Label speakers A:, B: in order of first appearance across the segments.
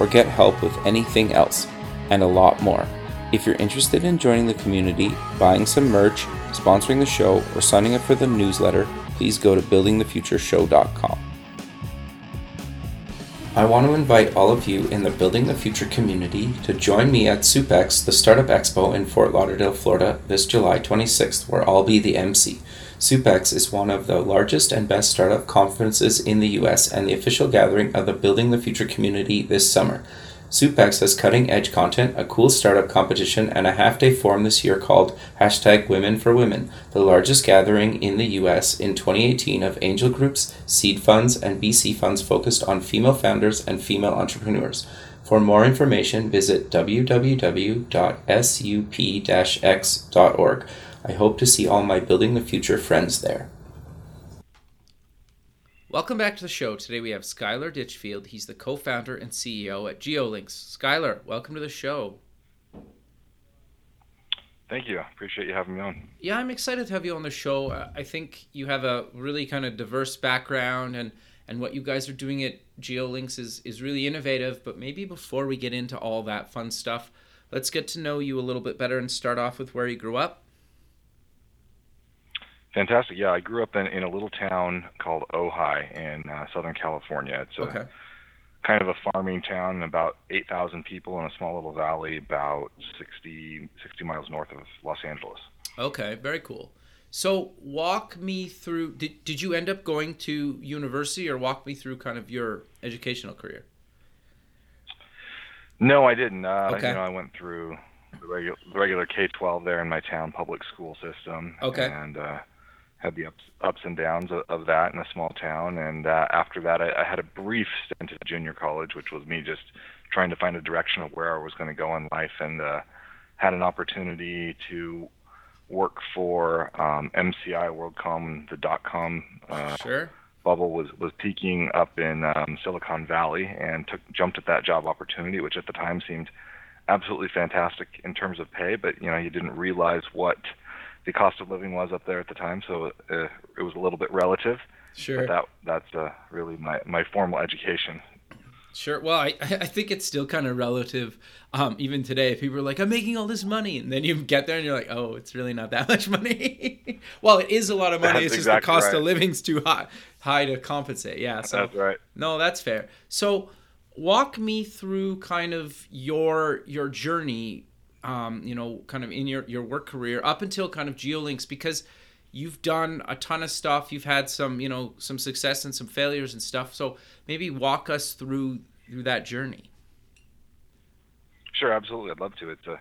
A: or get help with anything else, and a lot more. If you're interested in joining the community, buying some merch, sponsoring the show, or signing up for the newsletter, please go to buildingthefutureshow.com. I want to invite all of you in the Building the Future community to join me at SUPEX, the Startup Expo in Fort Lauderdale, Florida, this July 26th, where I'll be the MC. SUPEX is one of the largest and best startup conferences in the US and the official gathering of the Building the Future community this summer. SUPEX has cutting edge content, a cool startup competition, and a half day forum this year called hashtag Women for Women, the largest gathering in the US in 2018 of angel groups, seed funds, and VC funds focused on female founders and female entrepreneurs. For more information, visit www.sup-x.org. I hope to see all my Building the Future friends there.
B: Welcome back to the show. Today we have Skyler Ditchfield. He's the co founder and CEO at GeoLinks. Skyler, welcome to the show.
C: Thank you. Appreciate you having me on.
B: Yeah, I'm excited to have you on the show. Uh, I think you have a really kind of diverse background and and what you guys are doing at GeoLinks is is really innovative, but maybe before we get into all that fun stuff, let's get to know you a little bit better and start off with where you grew up.
C: Fantastic. Yeah, I grew up in, in a little town called Ojai in uh, Southern California. It's a
B: Okay.
C: kind of a farming town, about 8,000 people in a small little valley about 60, 60 miles north of Los Angeles.
B: Okay, very cool. So walk me through did, did you end up going to university or walk me through kind of your educational career?
C: No, I didn't. Uh,
B: Okay.
C: You know, I went through the regular, the regular K-12 there in my town public school system.
B: Okay.
C: And uh, had the ups, ups and downs of, of that in a small town. And uh, after that, I, I had a brief stint at junior college, which was me just trying to find a direction of where I was going to go in life, and uh, had an opportunity to work for um, MCI WorldCom, the dot com uh,
B: Sure.
C: bubble was was peaking up in um, Silicon Valley and took jumped at that job opportunity, which at the time seemed absolutely fantastic in terms of pay, but you know you didn't realize what the cost of living was up there at the time, so uh, it was a little bit relative.
B: Sure.
C: That that's uh, really my my formal education.
B: Sure. Well, I, I think it's still kind of relative, um, even today. If people are like, "I'm making all this money," and then you get there and you're like, "Oh, it's really not that much money." well, it is a lot of money.
C: That's
B: it's just
C: exactly
B: the cost
C: right.
B: of living's too high, high to compensate. Yeah. So
C: That's right.
B: no, that's fair. So, walk me through kind of your your journey. Um, you know, kind of in your your work career up until kind of GeoLinks because you've done a ton of stuff. You've had some, you know, some success and some failures and stuff. So maybe walk us through through that journey.
C: Sure, absolutely. I'd love to. It's a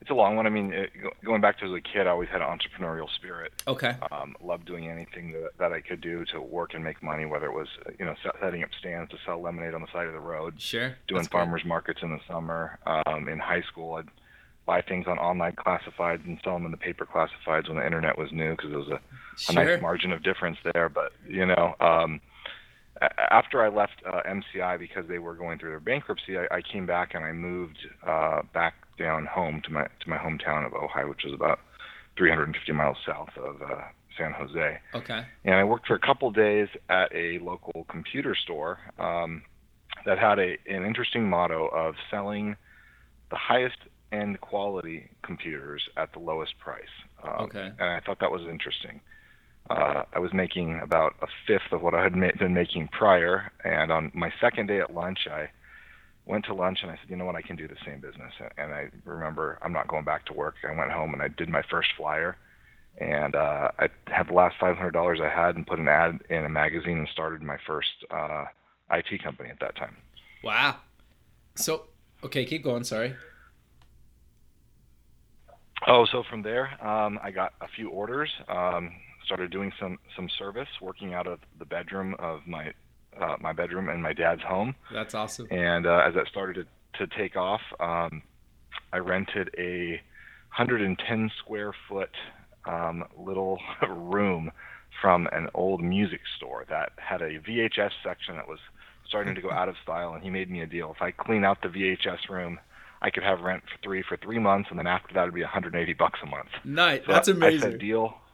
C: it's a long one. I mean, it, going back to as a kid, I always had an entrepreneurial spirit.
B: Okay.
C: um, loved doing anything that, that I could do to work and make money, whether it was you know setting up stands to sell lemonade on the side of the road,
B: Sure.
C: doing
B: That's
C: farmers markets in the summer. Um, in high school, I'd buy things on online classifieds and sell them in the paper classifieds when the internet was new because there was a, a nice margin of difference there. But you know, um, after I left uh, MCI because they were going through their bankruptcy, I, I came back and I moved uh, back down home to my to my hometown of Ojai, which is about 350 miles south of uh, San Jose.
B: Okay.
C: And I worked for a couple days at a local computer store um, that had a an interesting motto of selling the highest end quality computers at the lowest price. Um,
B: Okay.
C: And I thought that was interesting. Uh, I was making about a fifth of what I had ma- been making prior, and on my second day at lunch, I went to lunch and I said, you know what, I can do the same business. And I remember I'm not going back to work. I went home and I did my first flyer, and uh, I had the last $500 I had and put an ad in a magazine and started my first uh, IT company at that time.
B: Wow. So, okay, keep going. Sorry.
C: Oh, so from there, um, I got a few orders. Um, started doing some some service, working out of the bedroom of my uh, my bedroom in my dad's home.
B: That's awesome.
C: And uh, as that started to, to take off, um, I rented a 110 square foot um, little room from an old music store that had a VHS section that was starting to go out of style, and he made me a deal. If I clean out the VHS room, I could have rent for three for three months, and then after that, it'd be 180 bucks a month.
B: Nice,
C: So
B: that's
C: I
B: amazing.
C: said deal.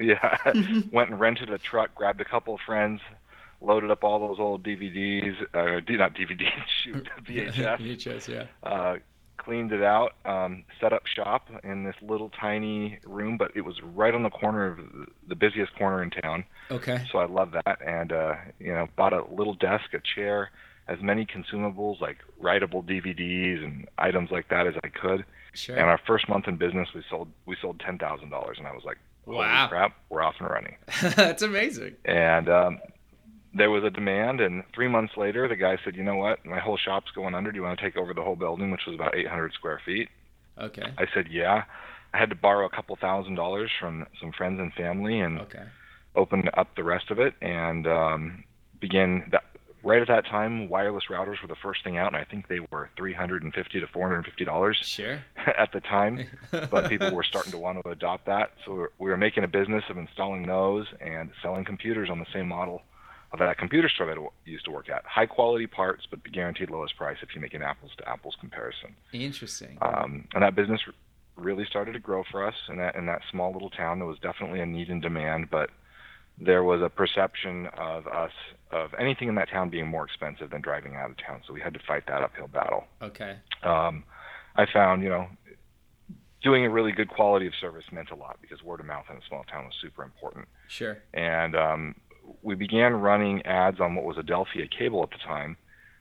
C: Yeah, went and rented a truck, grabbed a couple of friends, loaded up all those old DVDs, uh, not DVDs, shoot, VHS,
B: VHS, yeah.
C: uh, cleaned it out, um, set up shop in this little tiny room, but it was right on the corner of the- the busiest corner in town.
B: Okay.
C: So I love that, and uh, you know, bought a little desk, a chair, as many consumables like writable DVDs and items like that as I could.
B: Sure.
C: And our first month in business, we sold we sold ten thousand dollars, and I was like, "Holy
B: Wow.
C: crap, we're off and running!"
B: that's amazing.
C: And um, there was a demand, and three months later, the guy said, "You know what? My whole shop's going under. Do you want to take over the whole building, which was about 800 square feet?"
B: Okay.
C: I said, "Yeah." I had to borrow a couple thousand dollars from some friends and family, and
B: Okay.
C: opened up the rest of it, and um, began that. Right at that time, wireless routers were the first thing out, and I think they were 350 to 450 dollars
B: Sure.
C: at the time. but people were starting to want to adopt that. So we were, making a business of installing those and selling computers on the same model of that computer store that I used to work at. High quality parts, but guaranteed lowest price if you make an apples to apples comparison.
B: Interesting.
C: Um, and that business really started to grow for us in that in that small little town. There was definitely a need and demand, but there was a perception of us of anything in that town being more expensive than driving out of town. So we had to fight that uphill battle
B: Okay.
C: um, I found, you know, doing a really good quality of service meant a lot because word of mouth in a small town was super important.
B: Sure.
C: And um, we began running ads on what was Adelphia Cable at the time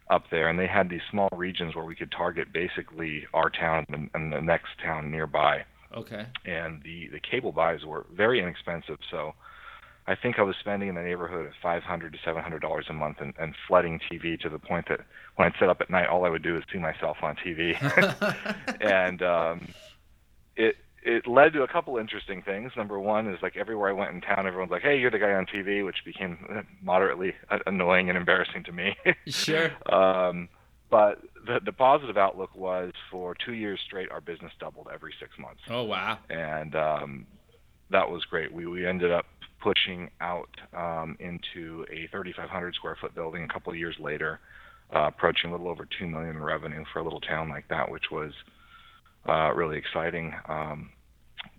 C: up there, and they had these small regions where we could target basically our town and, and the next town nearby.
B: Okay.
C: And the, the cable buys were very inexpensive, so I think I was spending in the neighborhood of 500 to 700 dollars a month and, and flooding TV to the point that when I'd sit up at night, all I would do is see myself on TV. and um, it it led to a couple interesting things. Number one is like everywhere I went in town, everyone's like, "Hey, you're the guy on TV," which became moderately uh, annoying and embarrassing to me.
B: sure.
C: um, but the the positive outlook was for two years straight, our business doubled every six months
B: Oh wow.
C: and um, that was great. We we ended up pushing out um, into a 3,500 square foot building a couple of years later, uh, approaching a little over two million in revenue for a little town like that, which was uh, really exciting. Um,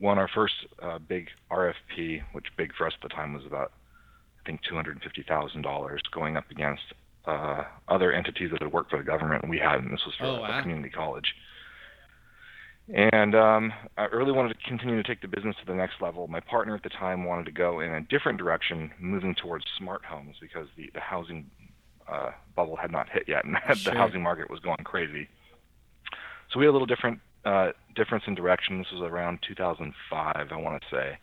C: won our first uh, big RFP, which big for us at the time was about I think $250,000, going up against uh, other entities that had worked for the government. and We hadn't. This was for
B: Oh, wow.
C: a community college. And um, I really wanted to continue to take the business to the next level. My partner at the time wanted to go in a different direction, moving towards smart homes because the, the housing uh, bubble had not hit yet, and
B: Sure.
C: the housing market was going crazy. So we had a little different uh, difference in direction. This was around 2005, I want to say.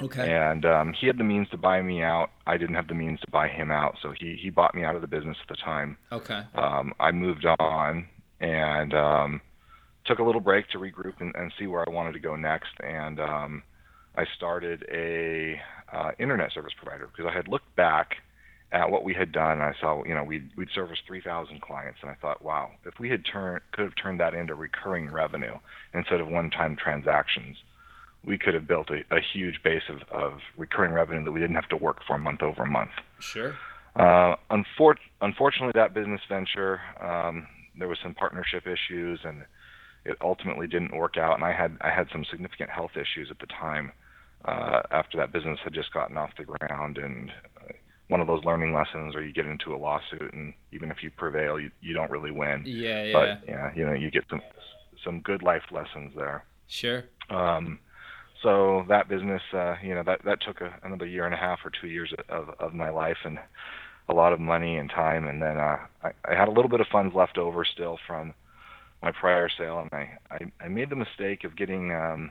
B: Okay.
C: And um, he had the means to buy me out. I didn't have the means to buy him out, so he he bought me out of the business at the time
B: Okay.
C: um, I moved on and um, took a little break to regroup and, and see where I wanted to go next. And um, I started a uh, internet service provider because I had looked back at what we had done. And I saw, you know, we'd, we'd serviced 3,000 clients, and I thought, wow, if we had turned could have turned that into recurring revenue instead of one-time transactions. We could have built a, a huge base of, of recurring revenue that we didn't have to work for month over month.
B: Sure.
C: Uh, unfor- unfortunately, that business venture, um, there was some partnership issues, and it ultimately didn't work out. And I had I had some significant health issues at the time uh, after that business had just gotten off the ground. And uh, one of those learning lessons, where you get into a lawsuit, and even if you prevail, you you don't really win.
B: Yeah. Yeah.
C: But yeah, you know, you get some some good life lessons there.
B: sure.
C: Um, so that business, uh, you know, that that took a, another year and a half or two years of of my life and a lot of money and time. And then uh, I, I had a little bit of funds left over still from my prior sale, and I I, I made the mistake of getting um,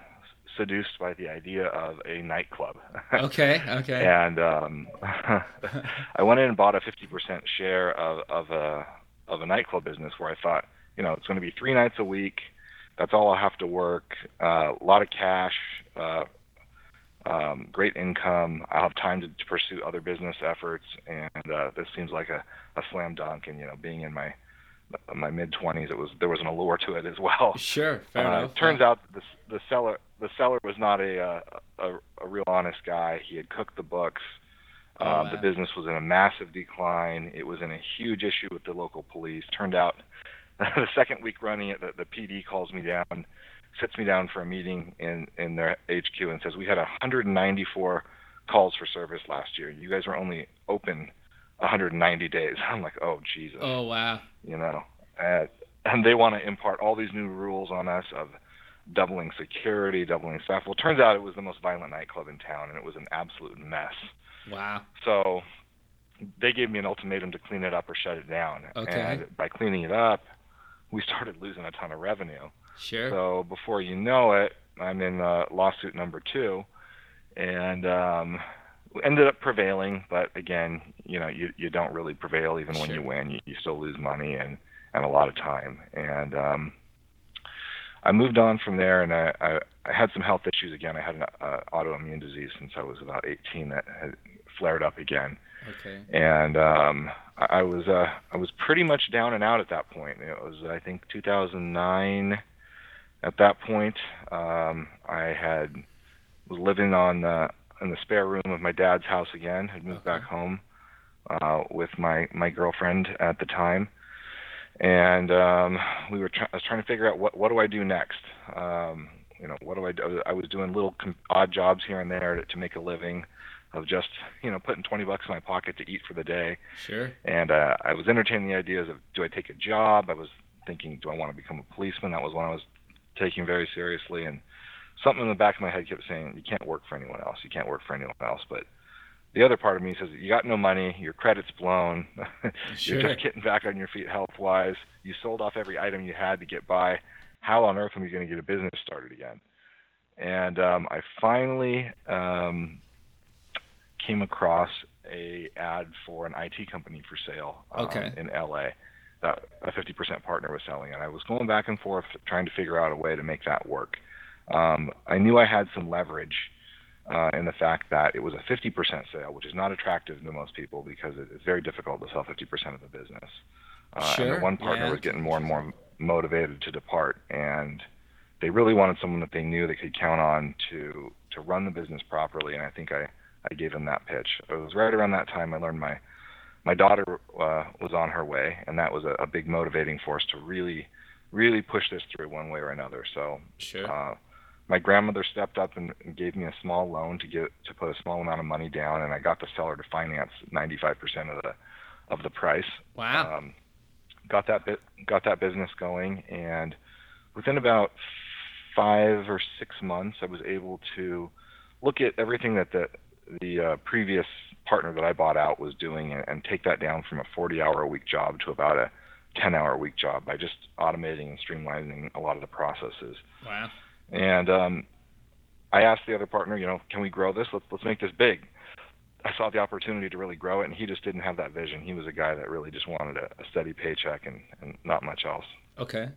C: seduced by the idea of a nightclub.
B: Okay. Okay.
C: and um, I went in and bought a 50% share of of a of a nightclub business where I thought, you know, it's going to be three nights a week. That's all I'll have to work. Uh, a lot of cash, uh, um, great income. I'll have time to, to pursue other business efforts, and uh, this seems like a, a slam dunk. And you know, being in my my mid 20s, it was there was an allure to it as well.
B: Sure, fair
C: Uh,
B: enough.
C: turns out the the seller the seller was not a a, a real honest guy. He had cooked the books.
B: Oh,
C: Um, The business was in a massive decline. It was in a huge issue with the local police. Turned out, the second week running it, the, the PD calls me down, sits me down for a meeting in in their HQ, and says we had 194 calls for service last year. You guys were only open 190 days. I'm like, oh Jesus
B: Oh wow.
C: you know, and, and they want to impart all these new rules on us of doubling security, doubling staff. Well, it turns out it was the most violent nightclub in town, and it was an absolute mess.
B: Wow.
C: So they gave me an ultimatum to clean it up or shut it down.
B: Okay.
C: And by cleaning it up, we started losing a ton of revenue.
B: Sure.
C: So before you know it, I'm in uh, lawsuit number two, and um, ended up prevailing. But again, you know, you you don't really prevail even when
B: Sure.
C: you win. You, you still lose money and and a lot of time. And um, I moved on from there, and I, I I had some health issues again. I had an uh, autoimmune disease since I was about 18 that had flared up again
B: okay.
C: and um, I I was uh, I was pretty much down and out at that point. It was I think 2009. At that point, um, I had was living on uh, in the spare room of my dad's house again. Had moved
B: Okay.
C: back home uh, with my my girlfriend at the time, and um, we were try- I was trying to figure out what what do I do next. Um, you know, what do I do? I was doing little com- odd jobs here and there to, to make a living of just you know putting 20 bucks in my pocket to eat for the day
B: Sure.
C: and uh, I was entertaining the ideas of do I take a job? I was thinking, do I want to become a policeman? That was one I was taking very seriously, and something in the back of my head kept saying, you can't work for anyone else. You can't work for anyone else. But the other part of me says, you got no money, your credit's blown,
B: Sure.
C: you're just getting back on your feet health wise. You sold off every item you had to get by. How on earth am you going to get a business started again? And um, I finally um, came across a ad for an IT company for sale um,
B: Okay.
C: in LA that a 50% partner was selling, and I was going back and forth trying to figure out a way to make that work. Um, I knew I had some leverage uh, in the fact that it was a 50% sale, which is not attractive to most people because it's very difficult to sell 50% of the business. Uh, And
B: Sure,
C: the one partner
B: yeah.
C: was getting more and more motivated to depart, and they really wanted someone that they knew they could count on to to run the business properly. And I think I I gave them that pitch. It was right around that time I learned my my daughter uh, was on her way, and that was a, a big motivating force to really really push this through one way or another. So
B: Sure.
C: uh, my grandmother stepped up and, and gave me a small loan to get to put a small amount of money down, and I got the seller to finance 95% of the of the price.
B: wow.
C: Um, got that bit, got that business going, and within about five or six months, I was able to look at everything that the the uh, previous partner that I bought out was doing, and, and take that down from a 40-hour a week job to about a 10-hour a week job by just automating and streamlining a lot of the processes.
B: wow.
C: And um, I asked the other partner, you know, can we grow this? Let's let's make this big. I saw the opportunity to really grow it, and he just didn't have that vision. He was a guy that really just wanted a, a steady paycheck and, and not much else.
B: Okay.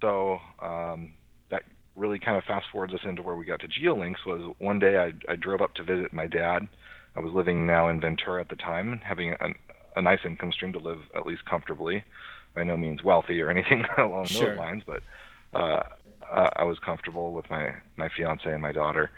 C: So um, that really kind of fast forwards us into where we got to GeoLinks. Was one day I, I drove up to visit my dad. I was living now in Ventura at the time, having a, a nice income stream to live at least comfortably. By no means wealthy or anything along
B: Sure.
C: those lines, but uh, uh, I was comfortable with my my fiance and my daughter.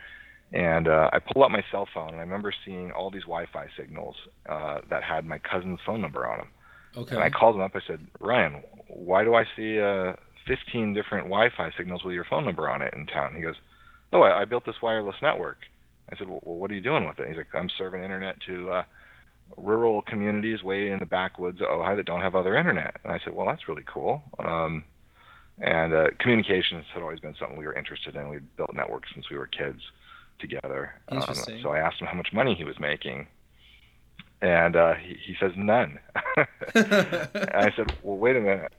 C: And uh, I pulled out my cell phone, and I remember seeing all these Wi-Fi signals uh, that had my cousin's phone number on them.
B: Okay.
C: And I called him up. I said, Ryan, why do I see uh, 15 different Wi-Fi signals with your phone number on it in town? He goes, Oh, I, I built this wireless network. I said, Well, what are you doing with it? He's like, I'm serving internet to uh, rural communities way in the backwoods of Ojai that don't have other internet. And I said, Well, that's really cool. Um, and uh, communications had always been something we were interested in. We'd built networks since we were kids together. Um, so I asked him how much money he was making, and uh, he, he says none. And I said, well, wait a minute.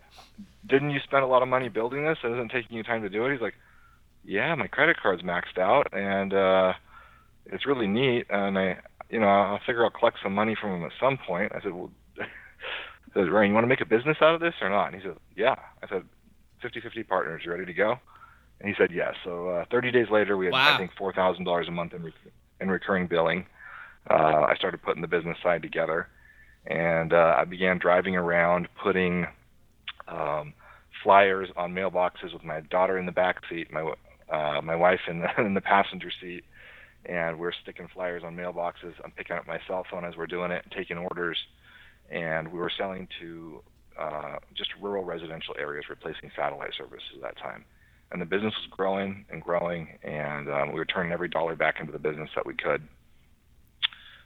C: Didn't you spend a lot of money building this? It isn't taking you time to do it? He's like, yeah, my credit card's maxed out, and uh, it's really neat. And I, you know, I'll figure I'll collect some money from him at some point. I said, well, I said, Ryan, you want to make a business out of this or not? And he said, yeah. I said, 50-50 partners, you ready to go? And he said yes. So uh, 30 days later, we had
B: Wow.
C: I think four thousand dollars a month in, rec- in recurring billing. Uh, I started putting the business side together, and uh, I began driving around putting um, flyers on mailboxes with my daughter in the back seat, my uh, my wife in the in the passenger seat, and we're sticking flyers on mailboxes. I'm picking up my cell phone as we're doing it, taking orders, and we were selling to uh, just rural residential areas, replacing satellite services at that time. And the business was growing and growing, and um, we were turning every dollar back into the business that we could.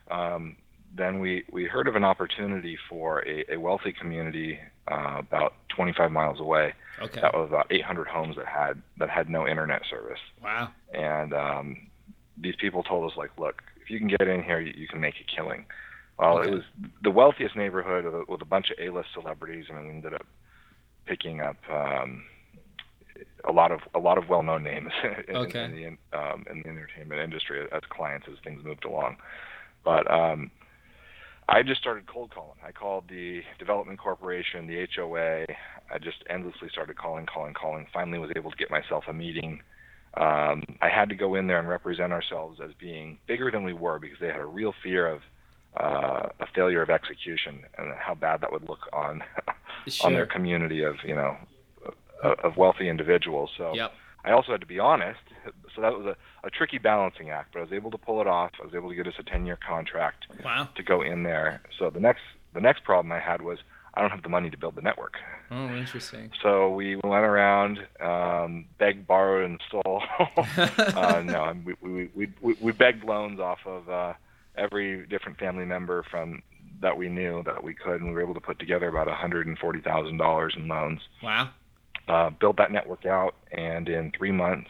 C: Um, then we, we heard of an opportunity for a, a wealthy community uh, about 25 miles away.
B: Okay.
C: That was about 800 homes that had that had no internet service.
B: Wow.
C: And um, these people told us like, look, if you can get in here, you, you can make a killing. Well,
B: Okay.
C: it was the wealthiest neighborhood with a, with a bunch of A-list celebrities, and we ended up picking up um, a lot of a lot of well-known names in,
B: Okay.
C: in the um, in the entertainment industry as clients as things moved along. But um, I just started cold calling. I called the development corporation, the HOA. I just endlessly started calling, calling, calling. Finally, was able to get myself a meeting. Um, I had to go in there and represent ourselves as being bigger than we were because they had a real fear of uh, a failure of execution and how bad that would look on on their community of you know of of wealthy individuals. So
B: Yep.
C: I also had to be honest. So that was a, a tricky balancing act, but I was able to pull it off. I was able to get us a 10-year contract
B: Wow.
C: to go in there. So the next the next problem I had was I don't have the money to build the network.
B: Oh, interesting.
C: So we went around, um, begged, borrowed, and stole. uh, no, we, we, we, we, we begged loans off of uh, every different family member from that we knew that we could, and we were able to put together about $140,000 in loans.
B: Wow.
C: Uh, build that network out, and in three months,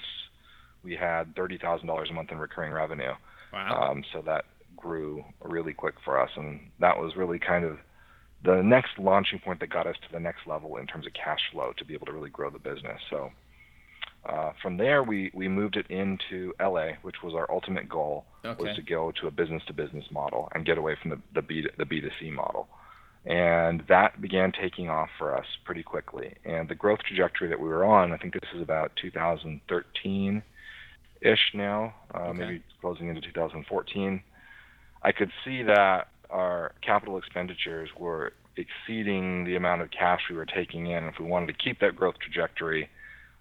C: we had $30,000 a month in recurring revenue.
B: Wow.
C: Um, so that grew really quick for us, and that was really kind of the next launching point that got us to the next level in terms of cash flow to be able to really grow the business. So uh, from there, we we moved it into LA, which was our ultimate goal,
B: Okay.
C: was to go to a business-to-business model and get away from the the B the B2C model. And that began taking off for us pretty quickly. And the growth trajectory that we were on, I think this is about 2013 ish now, uh,
B: Okay.
C: maybe closing into 2014. I could see that our capital expenditures were exceeding the amount of cash we were taking in. If we wanted to keep that growth trajectory,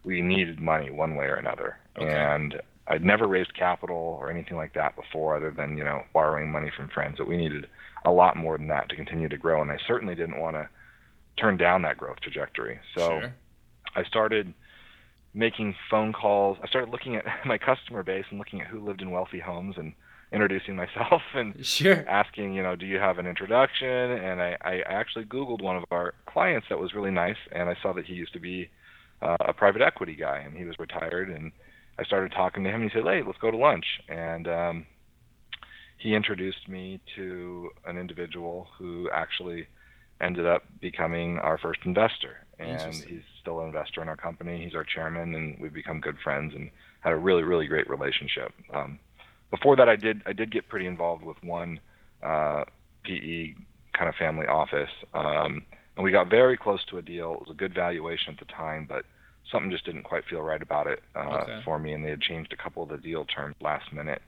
C: we needed money one way or another.
B: Okay.
C: And I'd never raised capital or anything like that before, other than you know borrowing money from friends. But we needed a lot more than that to continue to grow, and I certainly didn't want to turn down that growth trajectory. So
B: sure.
C: I started making phone calls. I started looking at my customer base and looking at who lived in wealthy homes and introducing myself and
B: Sure.
C: asking, you know, do you have an introduction? And I, I actually Googled one of our clients that was really nice, and I saw that he used to be uh, a private equity guy, and he was retired. And I started talking to him. And he said, "Hey, let's go to lunch." And um, he introduced me to an individual who actually ended up becoming our first investor. And he's still an investor in our company. He's our chairman, and we've become good friends and had a really, really great relationship. Um, before that, I did I did get pretty involved with one uh, PE kind of family office, um, and we got very close to a deal. It was a good valuation at the time, but something just didn't quite feel right about it uh,
B: Okay.
C: for me, and they had changed a couple of the deal terms last minute,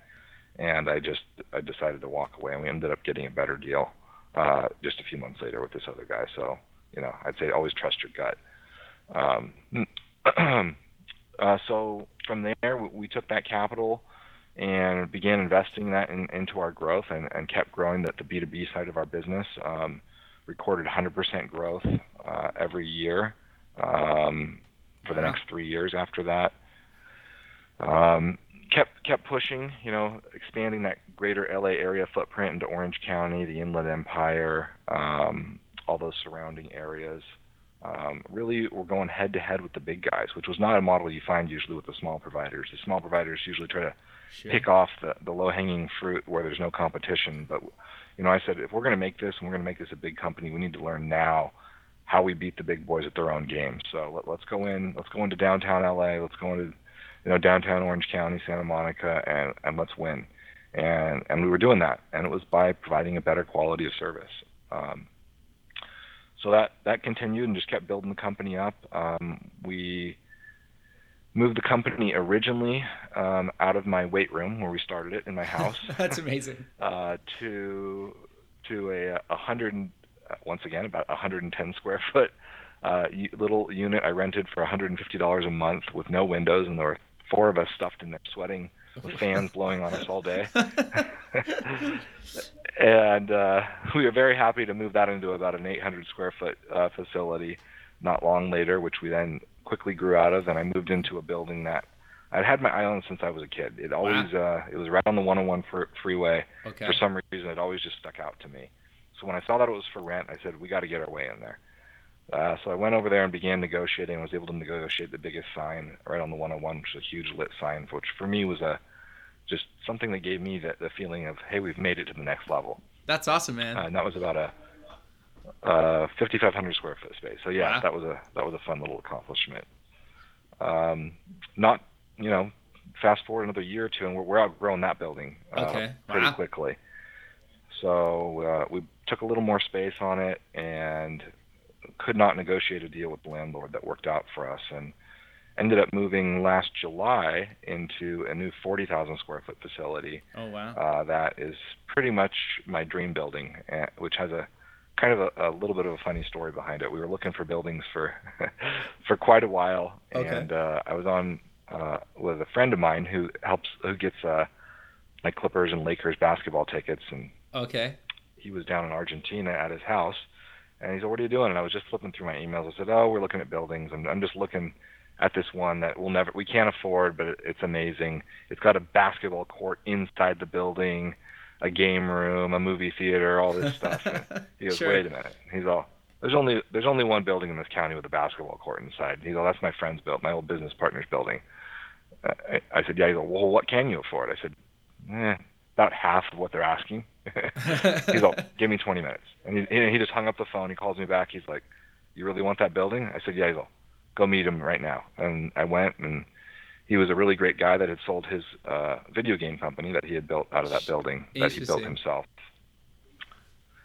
C: and I just I decided to walk away, and we ended up getting a better deal uh, just a few months later with this other guy. So you know, I'd say always trust your gut. Um, uh, so from there, we, we took that capital and began investing that in, into our growth and, and kept growing the, the B2B side of our business. Um, recorded 100% growth uh, every year um, for the next three years after that. Um, kept kept pushing, you know, expanding that greater LA area footprint into Orange County, the Inland Empire, um, all those surrounding areas. Um, really, we're going head to head with the big guys, which was not a model you find usually with the small providers. The small providers usually try to
B: Sure.
C: pick off the, the low hanging fruit where there's no competition. But you know, I said if we're going to make this and we're going to make this a big company, we need to learn now how we beat the big boys at their own game. So let, let's go in. Let's go into downtown LA. Let's go into you know downtown Orange County, Santa Monica, and and let's win. And and we were doing that, and it was by providing a better quality of service. Um, so that that continued and just kept building the company up. Um, we moved the company originally um, out of my weight room where we started it in my house
B: That's amazing.
C: uh, to to a, a hundred and- uh, once again about 110 square foot uh, little unit I rented for $150 a month with no windows, and there were four of us stuffed in there sweating with fans blowing on us all day. and uh, we were very happy to move that into about an 800 square foot uh, facility not long later, which we then quickly grew out of. And I moved into a building that I'd had my eye on since I was a kid. It always wow. uh, it was right on the 101 fr- freeway.
B: Okay.
C: For some reason, it always just stuck out to me. So when I saw that it was for rent, I said we got to get our way in there. Uh, so I went over there and began negotiating. I was able to negotiate the biggest sign right on the 101, which is a huge lit sign, which for me was a just something that gave me the, the feeling of, hey, we've made it to the next level.
B: That's awesome, man.
C: Uh, and that was about a uh, 5,500 square foot space. So yeah,
B: Wow.
C: that was a that was a fun little accomplishment. Um, not you know, fast forward another year or two, and we're, we're outgrowing that building uh,
B: Okay.
C: pretty
B: Wow.
C: quickly. So uh, we took a little more space on it and could not negotiate a deal with the landlord that worked out for us, and ended up moving last July into a new 40,000 square foot facility
B: Oh wow.
C: uh, that is pretty much my dream building, uh, which has a kind of a, a little bit of a funny story behind it. We were looking for buildings for for quite a while,
B: Okay.
C: and uh, I was on uh, with a friend of mine who helps who gets uh, like Clippers and Lakers basketball tickets, and
B: Okay.
C: he was down in Argentina at his house, and he's said, "What are you doing?" And I was just flipping through my emails. I said, "Oh, we're looking at buildings, and I'm just looking." At this one that we'll never, we can't afford, but it- it's amazing. It's got a basketball court inside the building, a game room, a movie theater, all this stuff. And he goes,
B: Sure.
C: wait a minute. He's all, there's only there's only one building in this county with a basketball court inside. He's all, that's my friend's built, my old business partner's building. Uh, I, I said, yeah. He's all, well, what can you afford? I said, eh, about half of what they're asking. He's all, give me 20 minutes. And he, he he just hung up the phone. He calls me back. He's like, you really want that building? I said, yeah. He's all, go meet him right now. And I went and he was a really great guy that had sold his uh, video game company that he had built out of that building that he built himself.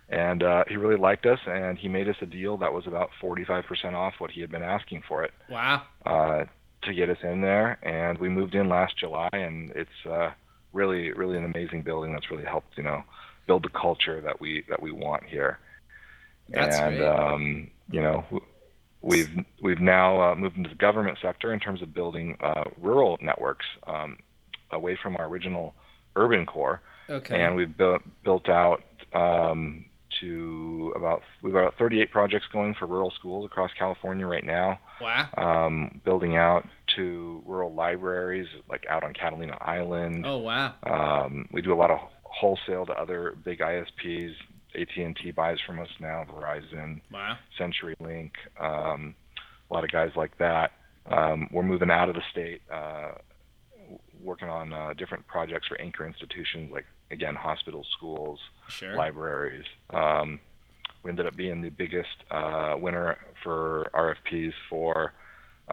C: And uh, he really liked us, and he made us a deal that was about 45% off what he had been asking for it
B: wow.
C: uh, to get us in there. And we moved in last July, and it's uh, really, really an amazing building that's really helped, you know, build the culture that we that we want here.
B: That's
C: and
B: great.
C: um, you know, we've we've now uh, moved into the government sector in terms of building uh, rural networks um, away from our original urban core
B: Okay.
C: and we've built built out um, to about we've got 38 projects going for rural schools across California right now.
B: wow.
C: Um, building out to rural libraries like out on Catalina Island.
B: Oh wow.
C: Um, we do a lot of wholesale to other big ISPs. AT&T buys from us now. Verizon,
B: Wow.
C: CenturyLink, um, a lot of guys like that. Um, we're moving out of the state, uh, working on uh, different projects for anchor institutions like again hospitals, schools,
B: Sure.
C: libraries. Um, we ended up being the biggest uh, winner for RFPs for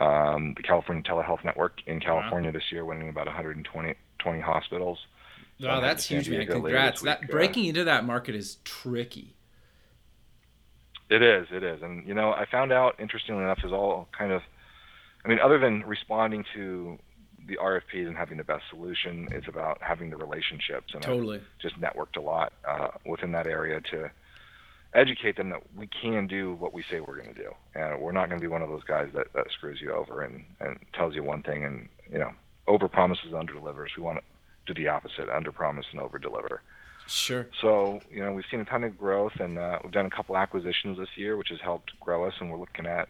C: um, the California Telehealth Network in California this year, winning about 120 20 hospitals. So
B: Wow, that's huge, man.
C: Diego
B: Congrats. That
C: week,
B: breaking into that market is tricky.
C: It is, it is, and you know, I found out interestingly enough is all kind of, I mean, other than responding to the RFPs and having the best solution, it's about having the relationships, and I've
B: Totally.
C: just networked a lot uh, within that area to educate them that we can do what we say we're going to do, and we're not going to be one of those guys that, that screws you over and and tells you one thing and you know over promises under delivers. We want to do the opposite, under promise and over deliver.
B: Sure.
C: So, you know, we've seen a ton of growth and uh, we've done a couple acquisitions this year, which has helped grow us. And we're looking at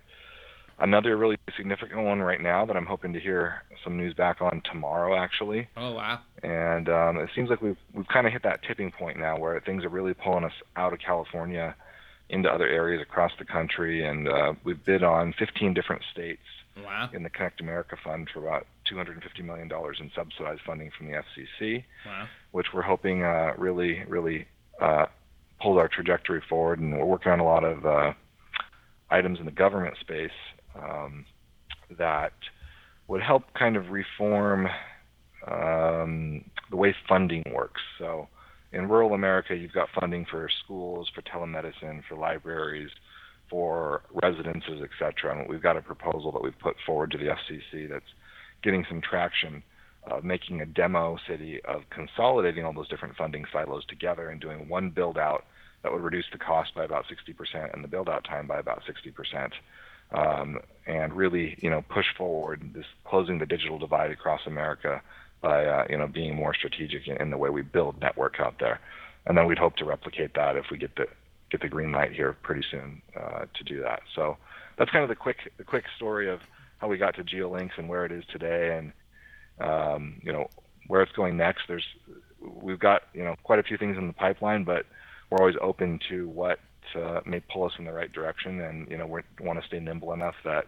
C: another really significant one right now that I'm hoping to hear some news back on tomorrow, actually.
B: Oh wow.
C: And um, it seems like we've, we've kind of hit that tipping point now where things are really pulling us out of California into other areas across the country. And uh, we've bid on 15 different states
B: Wow.
C: in the Connect America Fund for about $250 million in subsidized funding from the FCC
B: Wow.
C: which we're hoping uh, really, really uh, pulls our trajectory forward. And we're working on a lot of uh, items in the government space um, that would help kind of reform um, the way funding works. So in rural America, you've got funding for schools, for telemedicine, for libraries, for residences, et cetera. And we've got a proposal that we've put forward to the FCC that's getting some traction of making a demo city of consolidating all those different funding silos together and doing one build out that would reduce the cost by about 60% and the build out time by about 60%. um, and really, you know, push forward this closing the digital divide across America by, uh, you know, being more strategic in, in the way we build network out there. And then we'd hope to replicate that if we get the get the green light here pretty soon uh, to do that. So that's kind of the quick the quick story of how we got to GeoLinks and where it is today, and um, you know where it's going next. There's we've got you know quite a few things in the pipeline, but we're always open to what uh, may pull us in the right direction, and you know we want to stay nimble enough that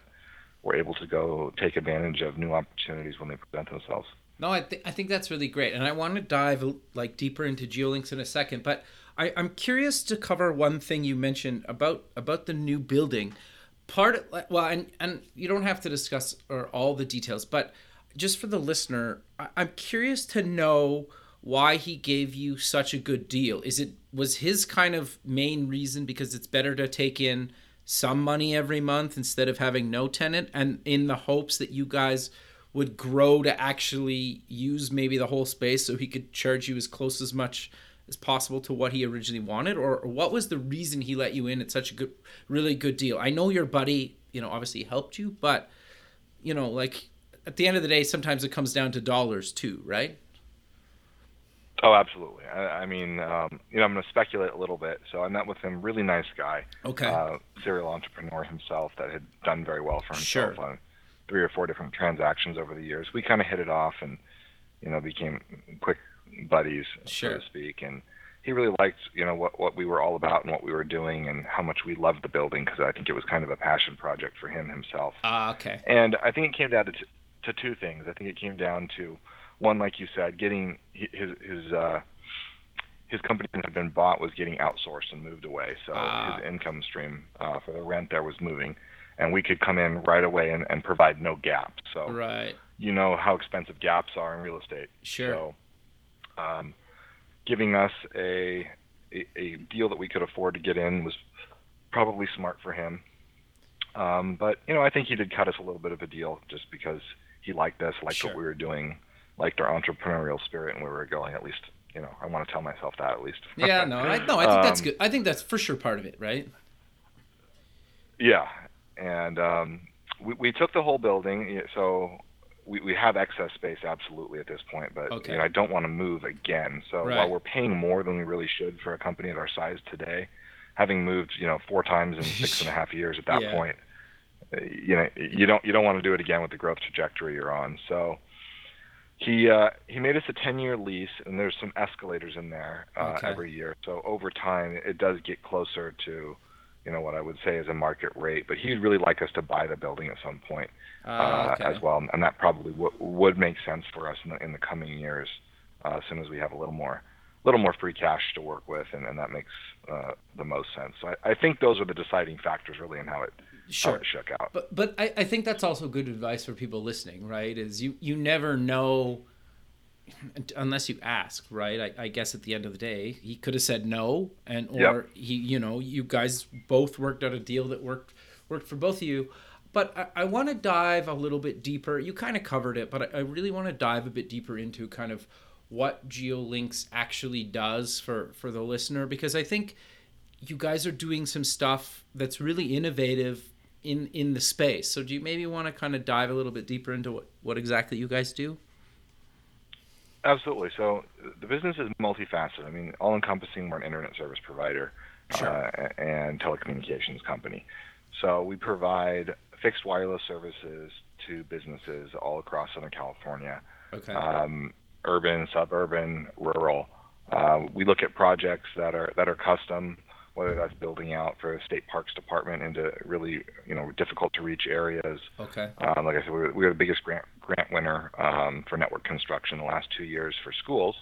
C: we're able to go take advantage of new opportunities when they present themselves.
B: No, I, th- I think that's really great, and I want to dive like deeper into geolinks in a second. But I, I'm curious to cover one thing you mentioned about about the new building. Part of, well, and and you don't have to discuss or all the details, but just for the listener, I, I'm curious to know why he gave you such a good deal. Is it was his kind of main reason because it's better to take in some money every month instead of having no tenant and in the hopes that you guys would grow to actually use maybe the whole space so he could charge you as close as much as possible to what he originally wanted or, or what was the reason he let you in at such a good really good deal i know your buddy you know obviously helped you but you know like at the end of the day sometimes it comes down to dollars too right
C: Oh, absolutely. I, I mean, um, you know, I'm going to speculate a little bit. So I met with him, really nice guy.
B: Okay.
C: Uh, serial entrepreneur himself that had done very well for himself
B: Sure.
C: on three or four different transactions over the years. We kind of hit it off and, you know, became quick buddies,
B: Sure.
C: so to speak. And he really liked, you know, what, what we were all about and what we were doing and how much we loved the building because I think it was kind of a passion project for him himself.
B: Ah, okay
C: And I think it came down to, t- to two things. I think it came down to one, like you said, getting his his uh, his company that had been bought was getting outsourced and moved away. So
B: Ah.
C: his income stream uh, for the rent there was moving, and we could come in right away and, and provide no gaps. So
B: right
C: you know how expensive gaps are in real estate.
B: Sure.
C: So, um, giving us a, a a deal that we could afford to get in was probably smart for him. Um, but you know, I think he did cut us a little bit of a deal just because he liked us, liked
B: Sure.
C: what we were doing, liked our entrepreneurial spirit and where we were going. At least, you know, I want to tell myself that at least.
B: yeah no i no i think that's
C: Um,
B: good i think that's for sure part of it right
C: Yeah, and um, we, we took the whole building, so we, we have excess space absolutely at this point. But
B: Okay.
C: you know, I don't want to move again. So
B: Right.
C: while we're paying more than we really should for a company at our size today, having moved you know four times in six and a half years at that
B: Yeah.
C: point, you know you don't you don't want to do it again with the growth trajectory you're on. So. He uh, he made us a 10 year lease, and there's some escalators in there uh,
B: Okay.
C: every year. So over time, it does get closer to you know what I would say is a market rate. But he'd really like us to buy the building at some point
B: Ah,
C: uh,
B: okay.
C: as well, and that probably w- would make sense for us in the, in the coming years uh, as soon as we have a little more little more free cash to work with, and, and that makes uh, the most sense. So I, I think those are the deciding factors really in how it how
B: Sure.
C: it shook out.
B: But but I, I think that's also good advice for people listening, right? Is you you never know unless you ask, right? I, I guess at the end of the day, he could have said no, and or
C: Yep.
B: he you know you guys both worked out a deal that worked worked for both of you. But I, I want to dive a little bit deeper. You kind of covered it, but I, I really want to dive a bit deeper into kind of what GeoLinks actually does for for the listener because I think you guys are doing some stuff that's really innovative in in the space. So do you maybe want to kind of dive a little bit deeper into what what exactly you guys do?
C: Absolutely. So the business is multifaceted. I mean, all encompassing, we're an internet service provider
B: Sure.
C: uh, and telecommunications company. So we provide fixed wireless services to businesses all across Southern California,
B: Okay.
C: um, urban, suburban, rural. Uh, we look at projects that are that are custom, whether that's building out for the state parks department into really you know difficult to reach areas.
B: okay.
C: Um, like I said, we were, we were the biggest grant grant winner um, for network construction the last two years for schools,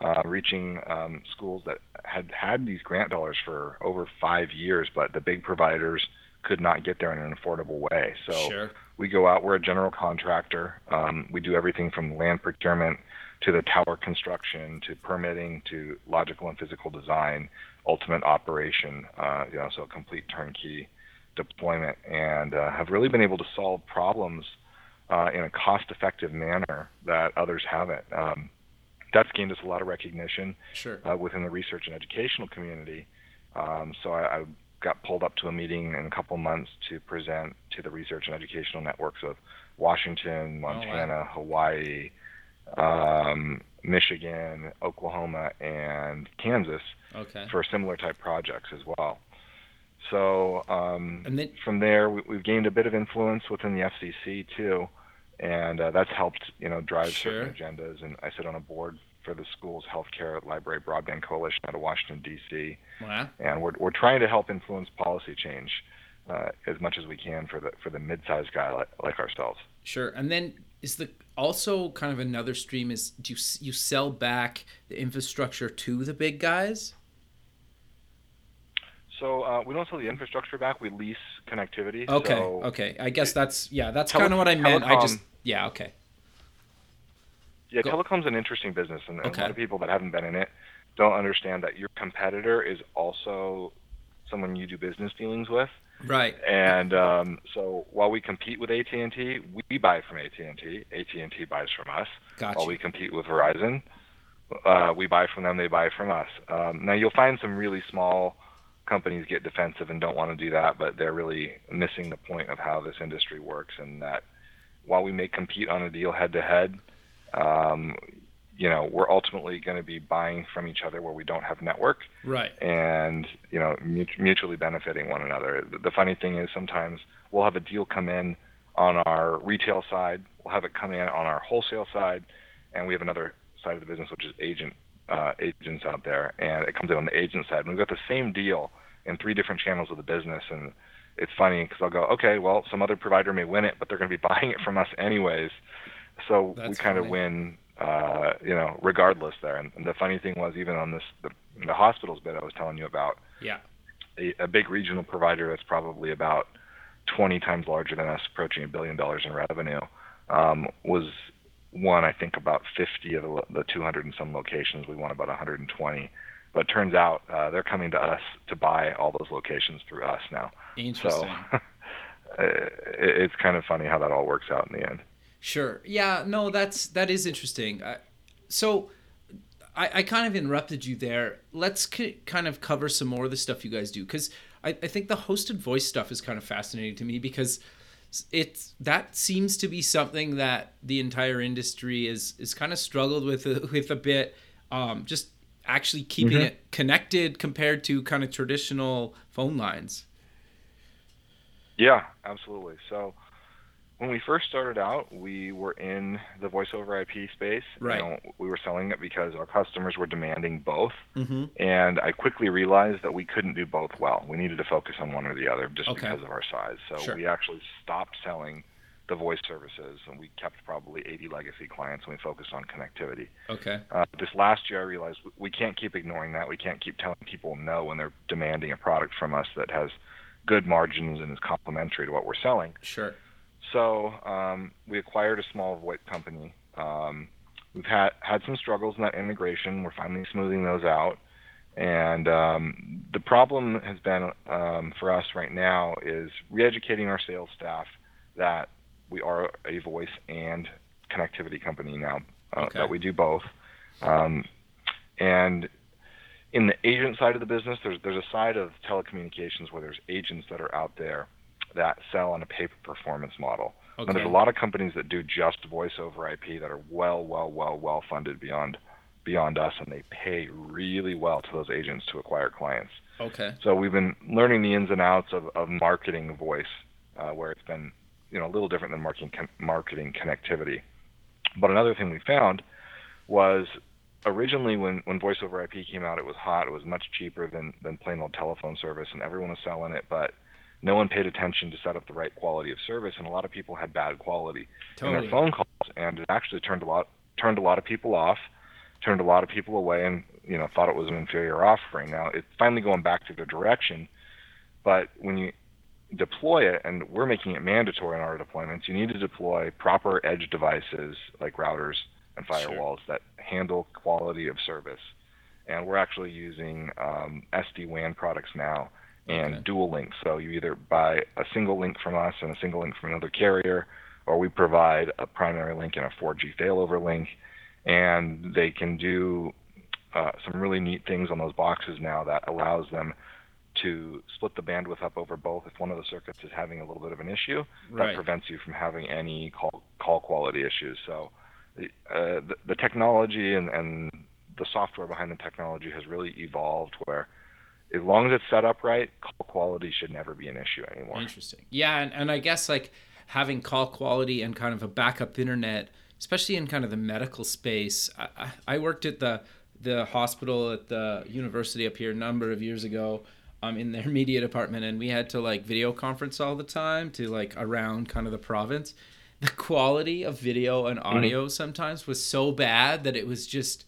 C: uh, reaching um, schools that had had these grant dollars for over five years, but the big providers could not get there in an affordable way. So
B: Sure.
C: we go out. We're a general contractor. Um, we do everything from land procurement to the tower construction to permitting to logical and physical design, ultimate operation. Uh, you know, so a complete turnkey deployment, and uh, have really been able to solve problems uh, in a cost-effective manner that others haven't. Um, that's gained us a lot of recognition
B: Sure.
C: uh, within the research and educational community. Um, so I, I got pulled up to a meeting in a couple months to present to the research and educational networks of Washington, Montana,
B: oh, wow.
C: Hawaii, um, Michigan, Oklahoma, and Kansas
B: okay.
C: for similar type projects as well. So um,
B: and then,
C: from there, we, have gained a bit of influence within the FCC too, and uh, that's helped you know drive
B: sure.
C: certain agendas. And I sit on a board for the school's healthcare library broadband coalition out of Washington D.C.
B: Wow.
C: And we're we're trying to help influence policy change uh, as much as we can for the for the mid-sized guy like, like ourselves.
B: Sure. And then is the also kind of another stream is do you you sell back the infrastructure to the big guys?
C: So uh, we don't sell the infrastructure back. We lease connectivity.
B: Okay.
C: So
B: okay. I guess that's yeah. That's tele- kind of what I meant. Telecom, I just yeah. Okay.
C: Yeah, Go. telecom's an interesting business, and, okay. a lot of people that haven't been in it don't understand that your competitor is also someone you do business dealings with.
B: Right.
C: And um, so while we compete with AT and T, we buy from AT and T. AT and T buys from us.
B: Gotcha.
C: While we compete with Verizon, uh, we buy from them. They buy from us. Um, now you'll find some really small companies get defensive and don't want to do that, but they're really missing the point of how this industry works. And that while we may compete on a deal head to head, you know, we're ultimately going to be buying from each other where we don't have network.
B: Right.
C: And, you know, mutually benefiting one another. The funny thing is sometimes we'll have a deal come in on our retail side, we'll have it come in on our wholesale side, and we have another side of the business which is agent uh, agents out there, and it comes in on the agent side. And we've got the same deal in three different channels of the business, and it's funny because I'll go, okay, well, some other provider may win it, but they're going to be buying it from us anyways. So
B: That's
C: we kind
B: funny.
C: of win uh, you know, regardless there. And, and the funny thing was, even on this, the, the hospitals bit I was telling you about,
B: yeah,
C: a, a big regional provider that's probably about 20 times larger than us, approaching a billion dollars in revenue, um, was won, I think, about 50 of the, the 200 and some locations. We won about 120. But turns out uh, they're coming to us to buy all those locations through us now.
B: Interesting.
C: So it, it's kind of funny how that all works out in the end.
B: Sure. Yeah. No, that's that is interesting. Uh, so, I, I kind of interrupted you there. Let's c- kind of cover some more of the stuff you guys do because I, I think the hosted voice stuff is kind of fascinating to me because it's that seems to be something that the entire industry is is kind of struggled with with a bit. Um, just actually keeping mm-hmm. it connected compared to kind of traditional phone lines.
C: Yeah, absolutely. So when we first started out, we were in the voice over IP space.
B: Right.
C: You know, we were selling it because our customers were demanding both.
B: Mm-hmm.
C: And I quickly realized that we couldn't do both well. We needed to focus on one or the other just
B: okay.
C: because of our size. So
B: sure.
C: we actually stopped selling the voice services and we kept probably 80 legacy clients and we focused on connectivity.
B: Okay.
C: Uh, this last year, I realized we can't keep ignoring that. We can't keep telling people no when they're demanding a product from us that has good margins and is complementary to what we're selling.
B: Sure.
C: So um, we acquired a small VoIP company. Um, we've had had some struggles in that integration. We're finally smoothing those out. And um, the problem has been um, for us right now is re-educating our sales staff that we are a voice and connectivity company now. Uh,
B: okay.
C: That we do both. Um, and in the agent side of the business, there's there's a side of telecommunications where there's agents that are out there that sell on a pay per performance model.
B: Okay.
C: And there's a lot of companies that do just voice over IP that are well, well, well, well funded beyond beyond us, and they pay really well to those agents to acquire clients.
B: Okay.
C: So we've been learning the ins and outs of, of marketing voice, uh, where it's been you know a little different than marketing con- marketing connectivity. But another thing we found was originally when when voice over IP came out, it was hot. It was much cheaper than than plain old telephone service, and everyone was selling it, but no one paid attention to set up the right quality of service, and a lot of people had bad quality
B: totally.
C: in their phone calls, and it actually turned a lot turned a lot of people off, turned a lot of people away, and you know thought it was an inferior offering. Now it's finally going back to the direction, but when you deploy it, and we're making it mandatory in our deployments, you need to deploy proper edge devices like routers and firewalls
B: sure.
C: that handle quality of service. And we're actually using um, SD WAN products now and
B: Okay.
C: dual links. So you either buy a single link from us and a single link from another carrier, or we provide a primary link and a 4G failover link, and they can do uh, some really neat things on those boxes now that allows them to split the bandwidth up over both if one of the circuits is having a little bit of an issue.
B: Right.
C: That prevents you from having any call call quality issues. So the, uh, the, the technology and, and the software behind the technology has really evolved where as long as it's set up right, call quality should never be an issue anymore.
B: Interesting. Yeah, and, and I guess like having call quality and kind of a backup internet, especially in kind of the medical space. I, I worked at the the hospital at the university up here a number of years ago um, in their media department, and we had to like video conference all the time to like around kind of the province. The quality of video and
C: Mm-hmm.
B: audio sometimes was so bad that it was just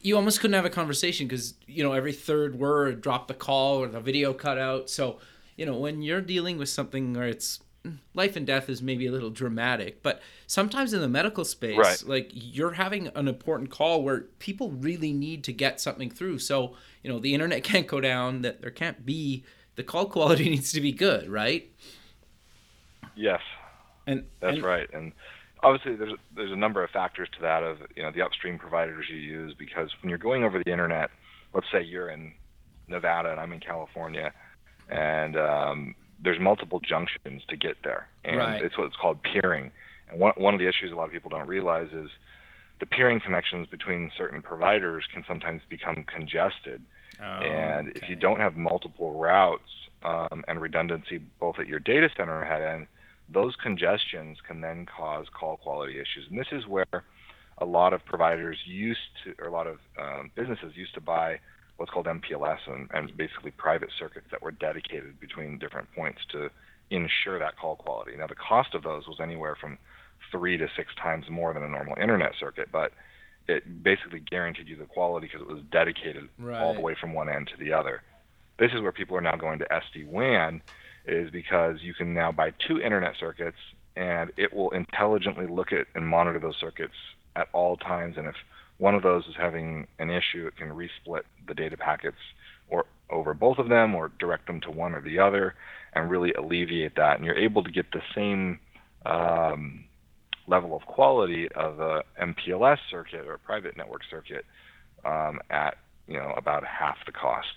B: you almost couldn't have a conversation because you know every third word dropped the call or the video cut out. So you know when you're dealing with something where it's mm, life and death is maybe a little dramatic, but sometimes in the medical space,
C: Right.
B: like you're having an important call where people really need to get something through. So you know the internet can't go down. That there can't be the call quality needs to be good, right?
C: Yes,
B: And
C: that's
B: and-
C: right. And obviously, there's there's a number of factors to that of you know the upstream providers you use because when you're going over the internet, let's say you're in Nevada and I'm in California, and um, there's multiple junctions to get there, and
B: Right.
C: it's what's called peering. And one one of the issues a lot of people don't realize is the peering connections between certain providers can sometimes become congested.
B: Oh,
C: and if you don't have multiple routes um, and redundancy both at your data center head end, those congestions can then cause call quality issues. And this is where a lot of providers used to, or a lot of um, businesses used to buy what's called MPLS and, and basically private circuits that were dedicated between different points to ensure that call quality. Now, the cost of those was anywhere from three to six times more than a normal internet circuit, but it basically guaranteed you the quality because it was dedicated all the way from one end to the other. This is where people are now going to SD-WAN, is because you can now buy two internet circuits and it will intelligently look at and monitor those circuits at all times. And if one of those is having an issue, it can resplit the data packets or over both of them or direct them to one or the other and really alleviate that. And you're able to get the same um, level of quality of a MPLS circuit or a private network circuit um, at you know about half the cost.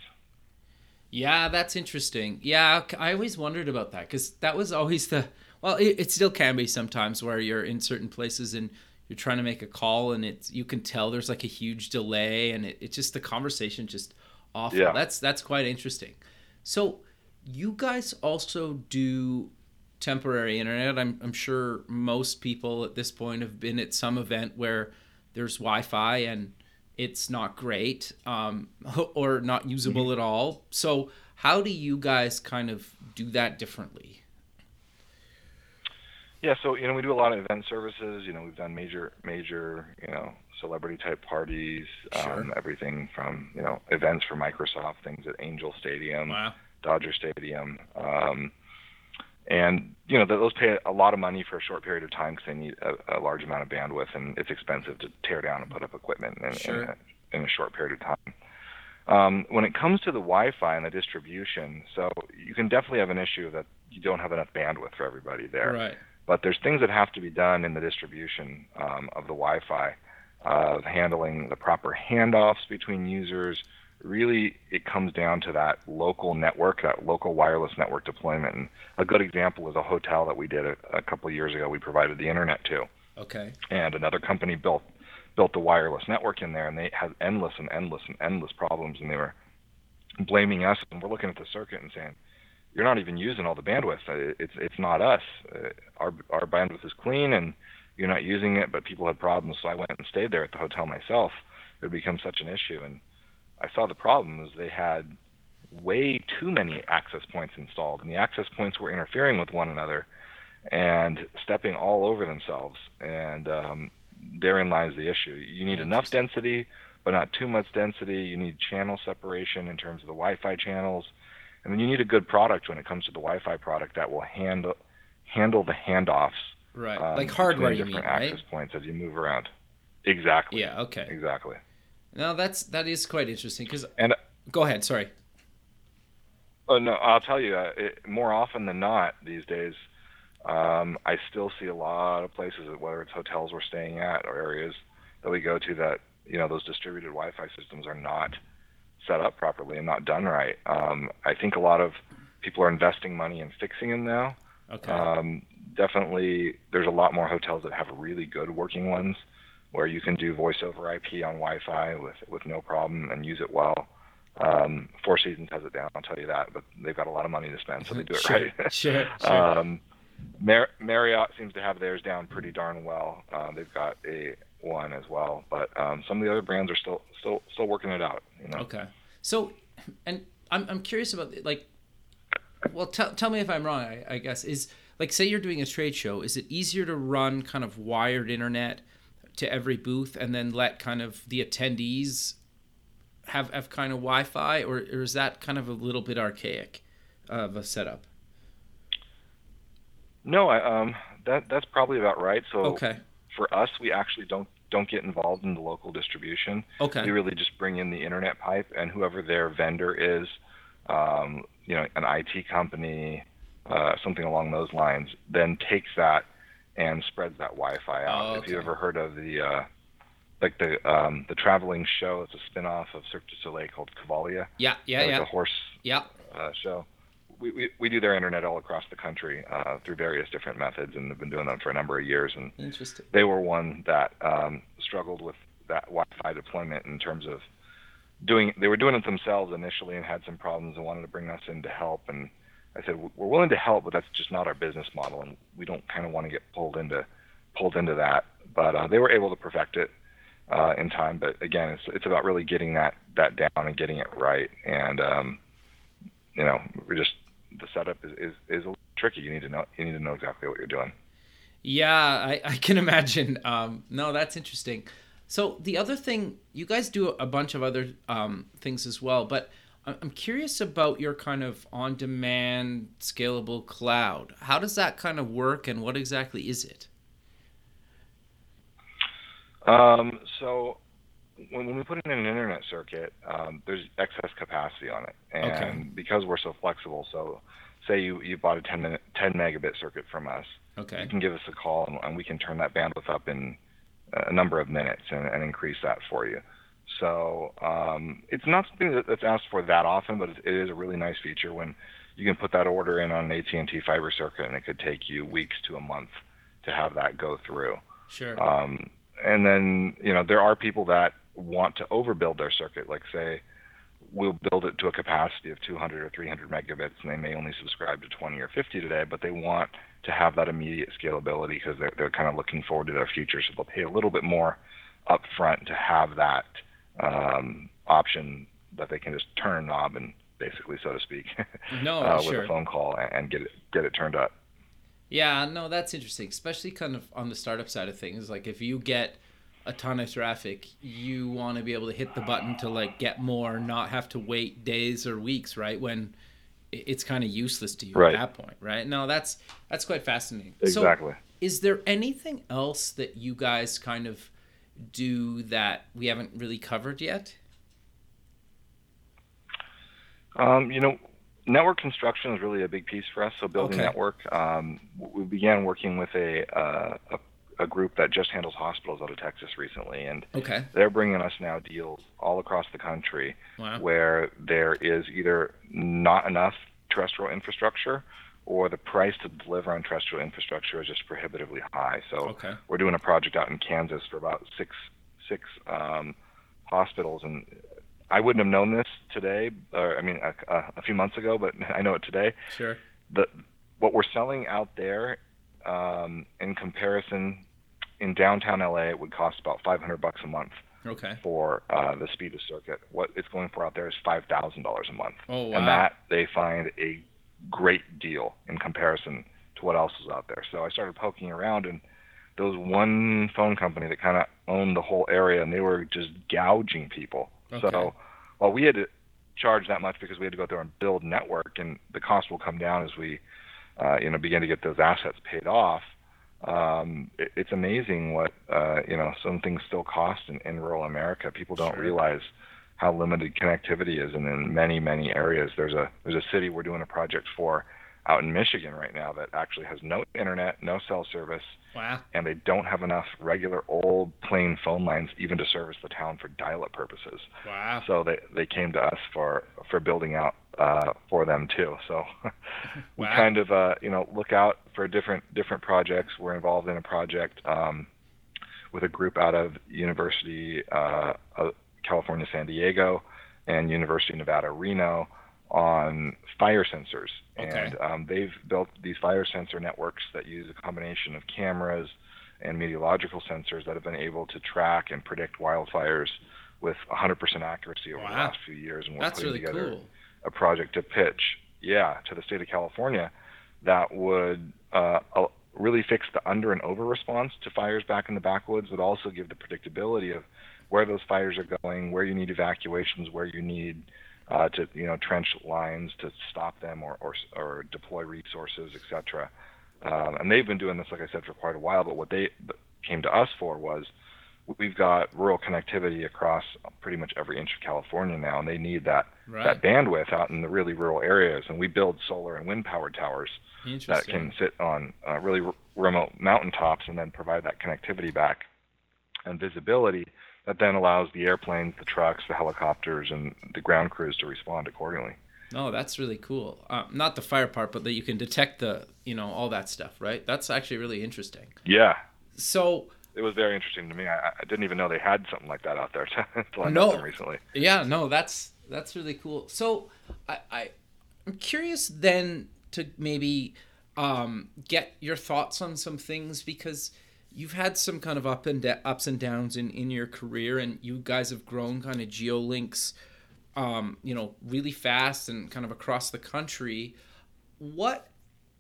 B: Yeah, that's interesting. Yeah, I always wondered about that because that was always the well, it, it still can be sometimes where you're in certain places and you're trying to make a call and it's you can tell there's like a huge delay and it, it's just the conversation just awful.
C: Yeah.
B: That's that's quite interesting. So you guys also do temporary internet. I'm I'm sure most people at this point have been at some event where there's Wi-Fi and it's not great um, or not usable at all. So how do you guys kind of do that differently?
C: Yeah, so you know we do a lot of event services. You know we've done major major you know celebrity type parties,
B: Sure.
C: um, everything from you know events for Microsoft, things at Angel Stadium,
B: Wow.
C: Dodger Stadium, um, and you know th- those pay a lot of money for a short period of time because they need a, a large amount of bandwidth, and it's expensive to tear down and put up equipment in,
B: Sure.
C: in, a, in a short period of time. Um, when it comes to the Wi-Fi and the distribution, so you can definitely have an issue that you don't have enough bandwidth for everybody there
B: Right.
C: but there's things that have to be done in the distribution um, of the Wi-Fi, of handling the proper handoffs between users. Really, it comes down to that local network, that local wireless network deployment. And a good example is a hotel that we did a, a couple of years ago. We provided the internet to,
B: Okay.
C: and another company built built the wireless network in there, and they had endless and endless and endless problems, and they were blaming us. And we're looking at the circuit and saying, you're not even using all the bandwidth. Uh, It's it's not us. Uh, our our bandwidth is clean, and you're not using it. But people had problems, so I went and stayed there at the hotel myself. It had become such an issue, and I saw the problem is they had way too many access points installed, and the access points were interfering with one another and stepping all over themselves. And um, therein lies the issue. You need enough density, but not too much density. You need channel separation in terms of the Wi-Fi channels, and then you need a good product when it comes to the Wi-Fi product that will handle handle the handoffs.
B: Right.
C: um,
B: like hardware, you mean,
C: different
B: right?
C: access points as you move around. Exactly.
B: Yeah. Okay.
C: Exactly.
B: No, that's that is quite interesting because.
C: And
B: Go ahead. Sorry.
C: Oh no, I'll tell you. Uh, it, more often than not, these days, um, I still see a lot of places, whether it's hotels we're staying at or areas that we go to, that you know those distributed Wi-Fi systems are not set up properly and not done right. Um, I think a lot of people are investing money in fixing them now.
B: Okay.
C: Um, definitely, there's a lot more hotels that have really good working ones where you can do voice over IP on Wi-Fi with with no problem and use it well. Um, Four Seasons has it down, I'll tell you that, but they've got a lot of money to spend, so they do it
B: sure,
C: right.
B: sure, sure.
C: Um, Mar- Marriott seems to have theirs down pretty darn well. Uh, they've got a one as well, but um, some of the other brands are still still still working it out. You know?
B: Okay. So, and I'm I'm curious about like, well, tell tell me if I'm wrong. I, I guess is like say you're doing a trade show. Is it easier to run kind of wired internet to every booth and then let kind of the attendees have have kind of Wi-Fi, or, or is that kind of a little bit archaic of a setup?
C: No, I, um, that that's probably about right. So
B: Okay.
C: for us, we actually don't don't get involved in the local distribution.
B: Okay.
C: We really just bring in the internet pipe, and whoever their vendor is, um, you know, an IT company, uh, something along those lines, then takes that and spreads that Wi-Fi out.
B: Oh,
C: If you ever heard of the uh, like the um, the traveling show, it's a spin-off of Cirque du Soleil called Cavalia.
B: Yeah. Yeah. Yeah.
C: a horse
B: Yeah.
C: uh, show. We, we, we do their internet all across the country uh, through various different methods, and have been doing them for a number of years. And
B: Interesting.
C: they were one that um, struggled with that Wi-Fi deployment in terms of doing. They were doing it themselves initially and had some problems and wanted to bring us in to help. And I said we're willing to help, but that's just not our business model, and we don't kind of want to get pulled into pulled into that. But uh, they were able to perfect it uh, in time. But again, it's it's about really getting that that down and getting it right. And um, you know, we're just the setup is, is is tricky. You need to know you need to know exactly what you're doing.
B: Yeah, I, I can imagine. Um, no, that's interesting. So the other thing, you guys do a bunch of other um, things as well, but I'm curious about your kind of on-demand scalable cloud. How does that kind of work, and what exactly is it?
C: Um, so when, when we put in an internet circuit, um, there's excess capacity on it, and
B: Okay.
C: because we're so flexible, so say you, you bought a 10 minute 10 megabit circuit from us,
B: Okay.
C: you can give us a call and, and we can turn that bandwidth up in a number of minutes and, and increase that for you. So um, it's not something that's asked for that often, but it, is a really nice feature when you can put that order in on an AT&T fiber circuit, and it could take you weeks to a month to have that go through.
B: Sure.
C: Um, and then you know there are people that want to overbuild their circuit, like say we'll build it to a capacity of 200 or 300 megabits, and they may only subscribe to 20 or 50 today, but they want to have that immediate scalability because they're they're kind of looking forward to their future, so they'll pay a little bit more upfront to have that um, option that they can just turn a knob and basically, so to speak,
B: No,
C: uh,
B: sure.
C: with a phone call and, get it get it turned up.
B: Yeah, no, that's interesting, especially kind of on the startup side of things. Like if you get a ton of traffic, you want to be able to hit the button to like get more, not have to wait days or weeks, right? When it's kind of useless to you
C: Right.
B: at that point, right? No, that's that's quite fascinating.
C: Exactly.
B: So, is there anything else that you guys kind of do that we haven't really covered yet?
C: Um, you know, network construction is really a big piece for us. So building
B: Okay.
C: network, um, we began working with a, uh, a a group that just handles hospitals out of Texas recently, and
B: Okay.
C: they're bringing us now deals all across the country
B: Wow.
C: where there is either not enough terrestrial infrastructure or the price to deliver on terrestrial infrastructure is just prohibitively high. So
B: Okay.
C: we're doing a project out in Kansas for about six six um, hospitals, and I wouldn't have known this today, or I mean a, a, few months ago, but I know it today.
B: Sure.
C: The what we're selling out there, um, in comparison, in downtown LA, it would cost about 500 bucks a month
B: Okay.
C: for uh, the speed of circuit. What it's going for out there is five thousand dollars a month,
B: Oh wow.
C: and that they find a great deal in comparison to what else is out there. So I started poking around, and there was one phone company that kind of owned the whole area, and they were just gouging people.
B: Okay.
C: So while we had to charge that much because we had to go there and build network, and the cost will come down as we, uh, you know, begin to get those assets paid off. Um, it, it's amazing what uh, you know some things still cost in, in rural America. People don't
B: Sure.
C: realize how limited connectivity is, and in many many areas, there's a there's a city we're doing a project for out in Michigan right now that actually has no internet, no cell service,
B: Wow.
C: and they don't have enough regular old plain phone lines even to service the town for dial-up purposes.
B: Wow.
C: So they they came to us for for building out uh, for them too. So we
B: Wow.
C: kind of uh, you know look out for different different projects. We're involved in a project um, with a group out of University uh, of California San Diego and University of Nevada Reno on fire sensors.
B: Okay.
C: And um, they've built these fire sensor networks that use a combination of cameras and meteorological sensors that have been able to track and predict wildfires with 100% accuracy over the last few years. And we're
B: That's
C: putting
B: really
C: together
B: cool.
C: a project to pitch, yeah, to the state of California that would uh, uh, really fix the under and over response to fires back in the backwoods, but also give the predictability of where those fires are going, where you need evacuations, where you need uh, to you know trench lines to stop them or or, or deploy resources, etc. Um, and they've been doing this, like I said, for quite a while. But what they came to us for was we've got rural connectivity across pretty much every inch of California now, and they need that
B: Right.
C: that bandwidth out in the really rural areas. And we build solar and wind powered towers that can sit on uh, really r- remote mountaintops and then provide that connectivity back and visibility that then allows the airplanes, the trucks, the helicopters, and the ground crews to respond accordingly.
B: No, that's really cool. Uh, not the fire part, but that you can detect the, you know, all that stuff, right? That's actually really interesting.
C: Yeah,
B: So,
C: it was very interesting to me. I, I didn't even know they had something like that out there until I
B: No.
C: met them recently.
B: yeah, no, that's that's really cool. So, I, I I'm curious then to maybe um, get your thoughts on some things because you've had some kind of up and da- ups and downs in in your career, and you guys have grown kind of geolinks, um, you know, really fast and kind of across the country. What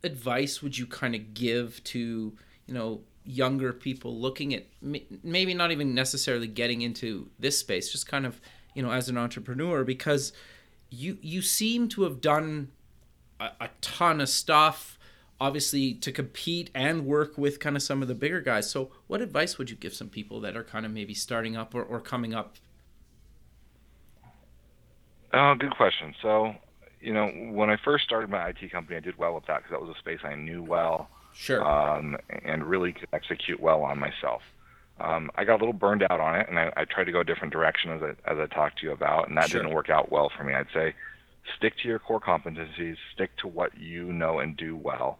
B: advice would you kind of give to you know younger people looking at maybe not even necessarily getting into this space just kind of you know as an entrepreneur because you you seem to have done a, a ton of stuff obviously to compete and work with kind of some of the bigger guys so what advice would you give some people that are kind of maybe starting up or, or coming up
C: Oh, good question. So, you know, when I first started my IT company, I did well with that because that was a space I knew well.
B: sure
C: um, and really could execute well on myself. Um, I got a little burned out on it, and I, I tried to go a different direction as I, as I talked to you about, and that
B: Sure.
C: didn't work out well for me. I'd say stick to your core competencies, stick to what you know and do well.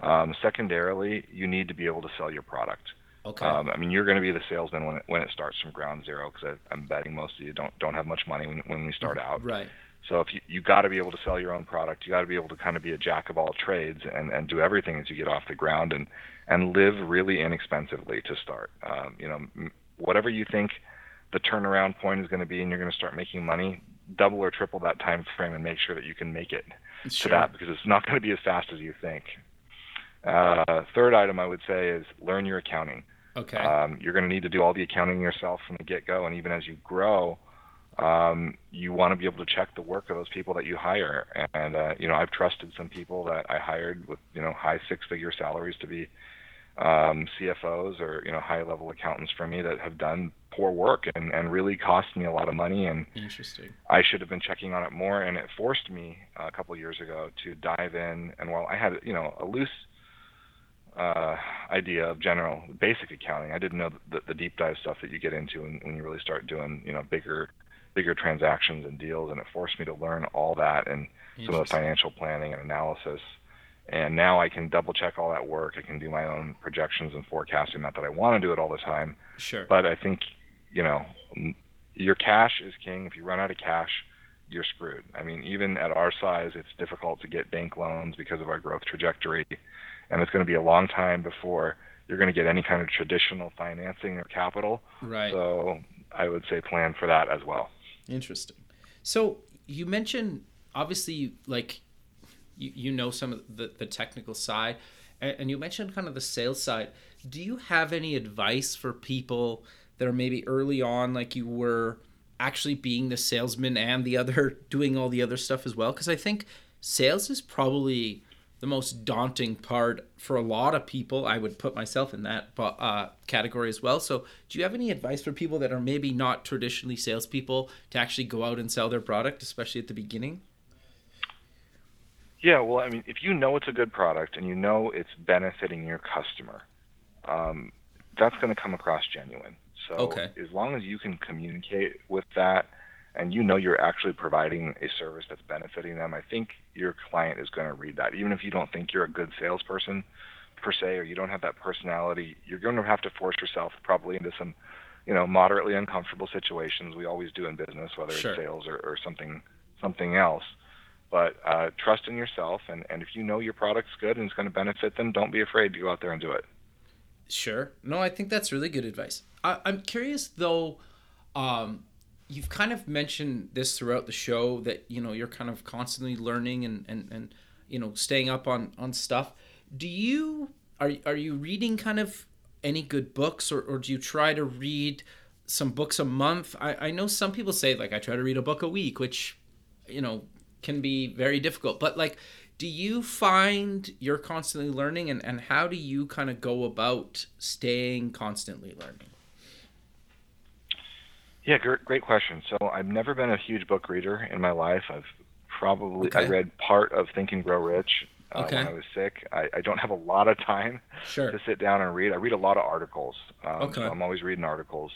C: Um, secondarily, you need to be able to sell your product.
B: okay
C: Um, I mean, you're going to be the salesman when it, when it starts from ground zero, because I'm betting most of you don't don't have much money when, when we start out.
B: right
C: So if you you got to be able to sell your own product, you got to be able to kind of be a jack of all trades and and do everything as you get off the ground and and live really inexpensively to start. Um, you know, whatever you think the turnaround point is going to be, and you're going to start making money, double or triple that time frame and make sure that you can make it
B: sure
C: to that because it's not going to be as fast as you think. Uh, third item I would say is learn your accounting.
B: okay
C: Um, you're going to need to do all the accounting yourself from the get-go, and even as you grow, um, you want to be able to check the work of those people that you hire. And uh, you know, I've trusted some people that I hired with you know high six-figure salaries to be um, CFOs or you know high-level accountants for me that have done poor work and, and really cost me a lot of money. And
B: interesting
C: I should have been checking on it more, and it forced me a couple of years ago to dive in. And while I had, you know, a loose uh, idea of general basic accounting, I didn't know the, the deep dive stuff that you get into when, when you really start doing, you know, bigger, bigger transactions and deals. And it forced me to learn all that and some of the financial planning and analysis. And now I can double check all that work. I can do my own projections and forecasting. Not that I want to do it all the time,
B: sure
C: but I think, you know, your cash is king. If you run out of cash, you're screwed. I mean, even at our size, it's difficult to get bank loans because of our growth trajectory. And it's going to be a long time before you're going to get any kind of traditional financing or capital.
B: right
C: So I would say plan for that as well.
B: Interesting. So you mentioned obviously like you, you know some of the, the technical side and, and you mentioned kind of the sales side. Do you have any advice for people that are maybe early on like you were actually being the salesman and the other doing all the other stuff as well? Because I think sales is probably the most daunting part for a lot of people. I would put myself in that uh, category as well. So, do you have any advice for people that are maybe not traditionally salespeople to actually go out and sell their product, especially at the beginning?
C: Yeah, well, I mean, if you know it's a good product and you know it's benefiting your customer, um, that's going to come across genuine. So
B: Okay.
C: as long as you can communicate with that and you know you're actually providing a service that's benefiting them, I think your client is going to read that. Even if you don't think you're a good salesperson per se or you don't have that personality, you're going to have to force yourself probably into some, you know, moderately uncomfortable situations. We always do in business, whether
B: Sure.
C: it's sales or, or something something else. But uh, trust in yourself, and, and if you know your product's good and it's going to benefit them, don't be afraid to go out there and do it.
B: Sure. No, I think that's really good advice. I, I'm curious though. Um, you've kind of mentioned this throughout the show that you know you're kind of constantly learning and and, and you know staying up on on stuff. Do you are are you reading kind of any good books or, or do you try to read some books a month? I, I know some people say like I try to read a book a week, which you know can be very difficult. But like do you find you're constantly learning and, and how do you kind of go about staying constantly learning
C: Yeah, great, great question. So I've never been a huge book reader in my life. I've probably I read part of Think and Grow Rich uh,
B: Okay.
C: when I was sick. I, I don't have a lot of time
B: sure
C: to sit down and read. I read a lot of articles. Um,
B: Okay.
C: So I'm always reading articles.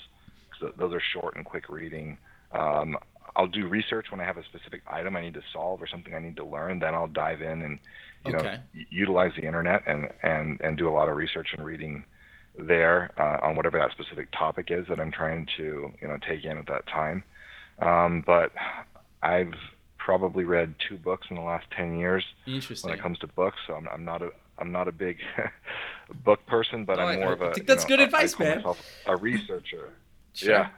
C: So those are short and quick reading. Um, I'll do research when I have a specific item I need to solve or something I need to learn. Then I'll dive in and you know
B: Okay.
C: u- utilize the internet and, and, and do a lot of research and reading there uh, on whatever that specific topic is that I'm trying to you know take in at that time. Um, but I've probably read two books in the last ten years
B: interesting
C: when it comes to books. So I'm, I'm not a I'm not a big book person, but
B: No,
C: I'm more
B: I
C: of a
B: think
C: you
B: that's
C: know,
B: good advice,
C: I
B: man.
C: a researcher.
B: Sure.
C: Yeah.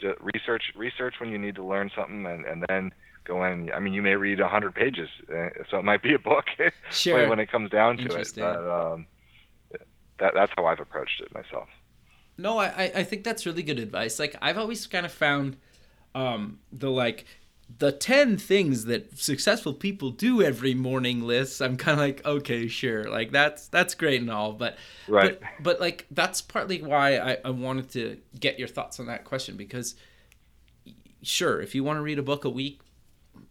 C: Just research research when you need to learn something, and and then go in. I mean, you may read a hundred pages, uh, so it might be a book.
B: Sure.
C: when it comes down to it, but um, that that's how I've approached it myself.
B: No, I, I- think that's really good advice. Like I've always kind of found um, the like the ten things that successful people do every morning lists. I'm kind of like, okay, sure, like that's that's great and all, but
C: Right.
B: but, but like that's partly why I, I wanted to get your thoughts on that question because sure, if you want to read a book a week,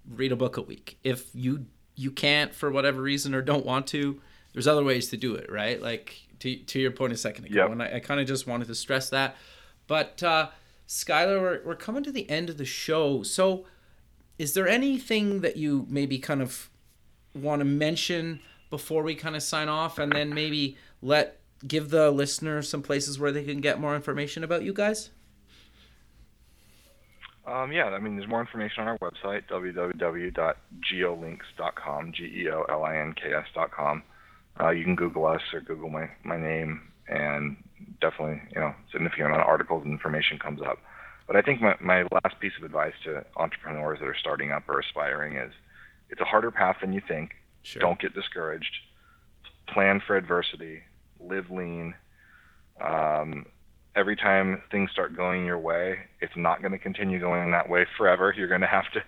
B: read a book a week. If you you can't for whatever reason or don't want to, there's other ways to do it, right? Like to to your point a second ago,
C: Yep.
B: and I, I kind of just wanted to stress that. But uh, Skyler, we're we're coming to the end of the show, so is there anything that you maybe kind of want to mention before we kind of sign off, and then maybe let give the listener some places where they can get more information about you guys?
C: Um, yeah, I mean, there's more information on our website, www.geolinks.com, G-E-O-L-I-N-K-S.com. Uh, you can Google us or Google my, my name, and definitely, you know, significant amount of articles and information comes up. But I think my, my last piece of advice to entrepreneurs that are starting up or aspiring is it's a harder path than you think.
B: Sure.
C: Don't get discouraged. Plan for adversity. Live lean. Um, every time things start going your way, it's not going to continue going that way forever. You're going to have to.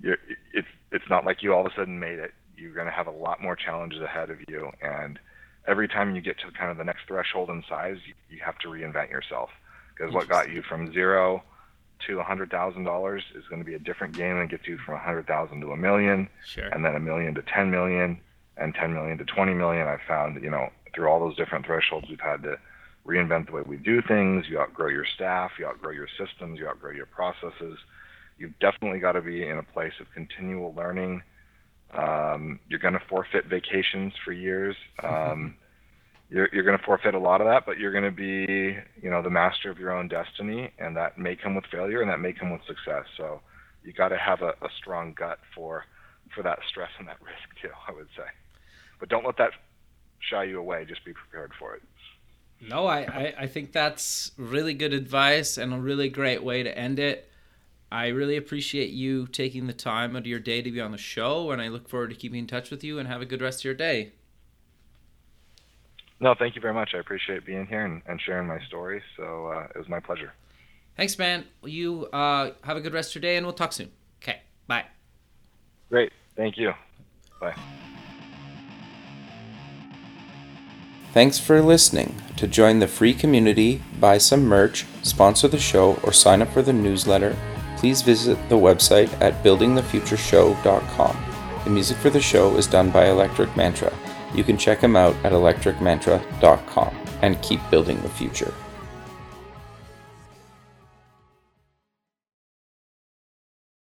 C: You're, it's it's not like you all of a sudden made it. You're going to have a lot more challenges ahead of you, and every time you get to kind of the next threshold in size, you, you have to reinvent yourself. Because what got you from zero to a hundred thousand dollars is going to be a different game than gets you from a hundred thousand to a million
B: Sure.
C: and then a million to 10 million and 10 million to 20 million. I've found, you know, through all those different thresholds, we've had to reinvent the way we do things. You outgrow your staff, you outgrow your systems, you outgrow your processes. You've definitely got to be in a place of continual learning. Um, you're going to forfeit vacations for years. Um, you're, you're going to forfeit a lot of that, but you're going to be, you know, the master of your own destiny, and that may come with failure, and that may come with success. So you got to have a, a strong gut for for that stress and that risk too. I would say, but don't let that shy you away. Just be prepared for it.
B: No, I, I, I think that's really good advice and a really great way to end it. I really appreciate you taking the time out of your day to be on the show, and I look forward to keeping in touch with you and have a good rest of your day.
C: No, thank you very much. I appreciate being here and, and sharing my story. So uh, it was my pleasure.
B: Thanks, man. You uh, have a good rest of your day, and we'll talk soon. Okay, bye.
C: Great. Thank you. Bye.
A: Thanks for listening. To join the free community, buy some merch, sponsor the show, or sign up for the newsletter, please visit the website at buildingthefutureshow.com. The music for the show is done by Electric Mantra. You can check him out at electricmantra.com and keep building the future.